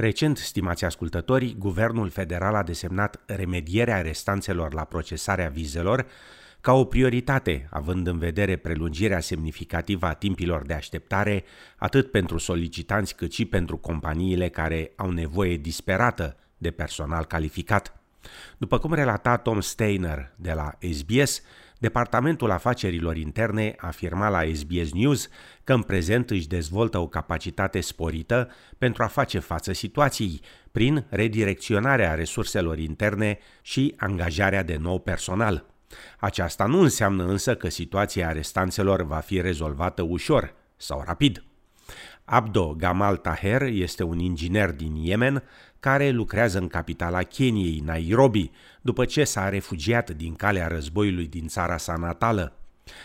Recent, stimați ascultători, Guvernul Federal a desemnat remedierea restanțelor la procesarea vizelor ca o prioritate, având în vedere prelungirea semnificativă a timpilor de așteptare, atât pentru solicitanți cât și pentru companiile care au nevoie disperată de personal calificat. După cum relata Tom Steiner de la SBS, Departamentul Afacerilor Interne afirma la SBS News că în prezent își dezvoltă o capacitate sporită pentru a face față situației prin redirecționarea resurselor interne și angajarea de nou personal. Aceasta nu înseamnă însă că situația arestanțelor va fi rezolvată ușor sau rapid. Abdo Gamal Taher este un inginer din Yemen care lucrează în capitala Keniei, Nairobi, după ce s-a refugiat din calea războiului din țara sa natală.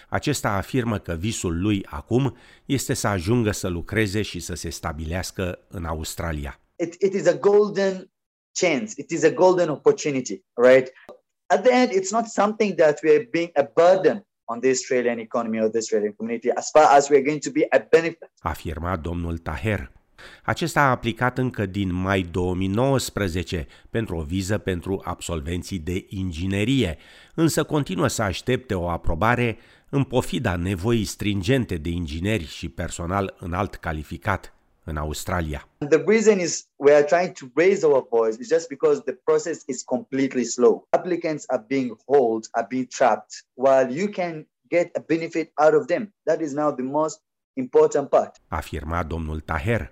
Acesta afirmă că visul lui acum este să ajungă să lucreze și să se stabilească în Australia. It, it is a golden chance. It is a golden opportunity, right? At the end, it's not something that we are being a burden on the Australian economy or the Australian community as far as we are going to be a benefit. Afirma domnul Taher. Acesta a aplicat încă din mai 2019 pentru o viză pentru absolvenții de inginerie, însă continuă să aștepte o aprobare în pofida nevoii stringente de ingineri și personal înalt calificat în Australia. The reason is we are trying to raise our voice is just because the process is completely slow. Applicants are being held, are being trapped, while you can get a benefit out of them. That is now the most important part. Afirma domnul Taher.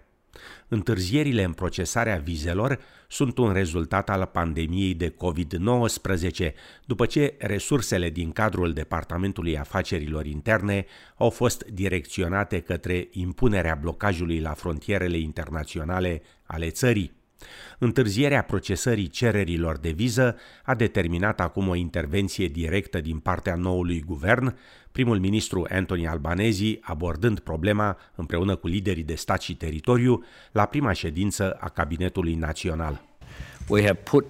Întârzierile în procesarea vizelor sunt un rezultat al pandemiei de COVID-19, după ce resursele din cadrul Departamentului Afacerilor Interne au fost direcționate către impunerea blocajului la frontierele internaționale ale țării. Întârzierea procesării cererilor de viză a determinat acum o intervenție directă din partea noului guvern, primul ministru Anthony Albanezi abordând problema împreună cu liderii de stat și teritoriu la prima ședință a Cabinetului Național. We have put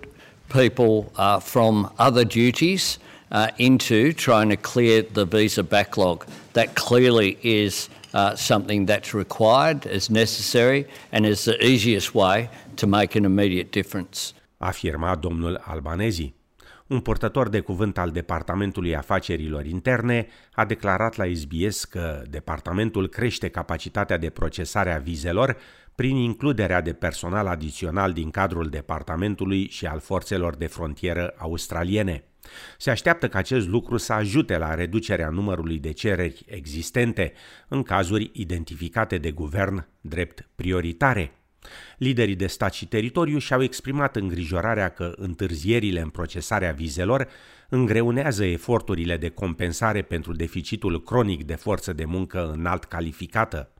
people uh, from other duties uh, into trying to clear the visa backlog. That clearly is uh, something that's required, is necessary, and is the easiest way to make an immediate difference. Afirma domnul Albanezi. Un portător de cuvânt al Departamentului Afacerilor Interne a declarat la SBS că departamentul crește capacitatea de procesare a vizelor prin includerea de personal adițional din cadrul departamentului și al forțelor de frontieră australiene. Se așteaptă ca acest lucru să ajute la reducerea numărului de cereri existente în cazuri identificate de guvern drept prioritare. Liderii de stat și teritoriu și-au exprimat îngrijorarea că întârzierile în procesarea vizelor îngreunează eforturile de compensare pentru deficitul cronic de forță de muncă înalt calificată.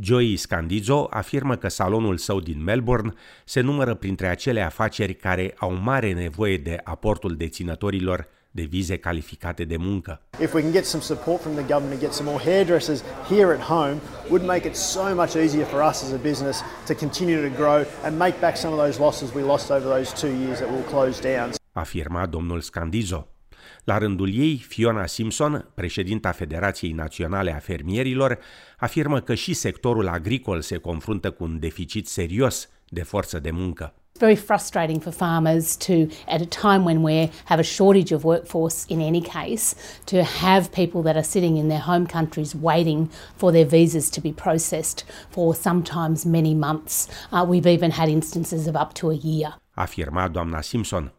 Joey Scandizo afirmă că salonul său din Melbourne se numără printre acele afaceri care au mare nevoie de aportul deținătorilor de vize calificate de muncă. If we can get some support from the government and get some more hairdressers here at home would make it so much easier for us as a business to continue to grow and make back some of those losses we lost over those two years that will close down. Afirma domnul Scandizo. La rândul ei, Fiona Simpson, președinta Federației Naționale a Fermierilor, afirmă că și sectorul agricol se confruntă cu un deficit serios de forță de muncă. very frustrating for farmers to, at a time when we have a shortage of workforce in any case, to have people that are sitting in their home countries waiting for their visas to be processed for sometimes many months. Uh, we've even had instances of up to a year. Afirma doamna Simpson.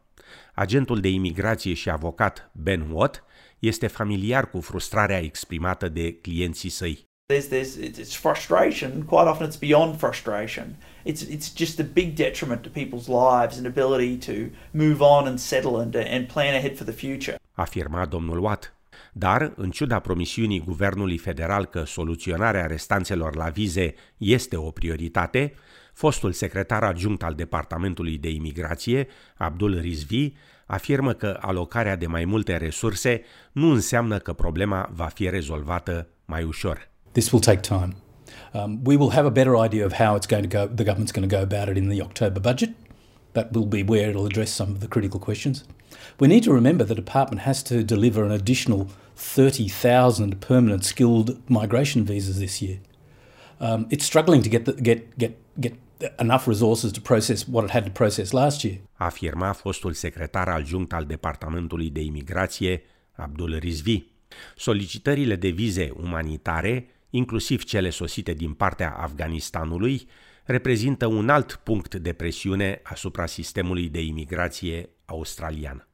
Agentul de imigrație și avocat Ben Watt este familiar cu frustrarea exprimată de clienții săi. There's, there's, it's frustration. Quite often, it's beyond frustration. It's, it's just a big detriment to people's lives and ability to move on and settle and, and plan ahead for the future. Afirma domnul Watt. Dar, în ciuda promisiunii guvernului federal că soluționarea restanțelor la vize este o prioritate, fostul secretar adjunct al Departamentului de Imigrație, Abdul Rizvi, afirmă că alocarea de mai multe resurse nu înseamnă că problema va fi rezolvată mai ușor. This will take time. Um, we will have a better idea of how it's going to go. The government's going to go about it in the October budget. That will be where it'll address some of the critical questions. We need to remember the department has to deliver an additional 30,000 permanent skilled migration visas this year. Um, it's struggling to get, the, get, get, get enough resources to process what it had to process last year. Afirma fostul secretar adjunct al Departamentului de Imigrație, Abdul Rizvi. Solicitările de vize umanitare, inclusiv cele sosite din partea Afganistanului, reprezintă un alt punct de presiune asupra sistemului de imigrație australian.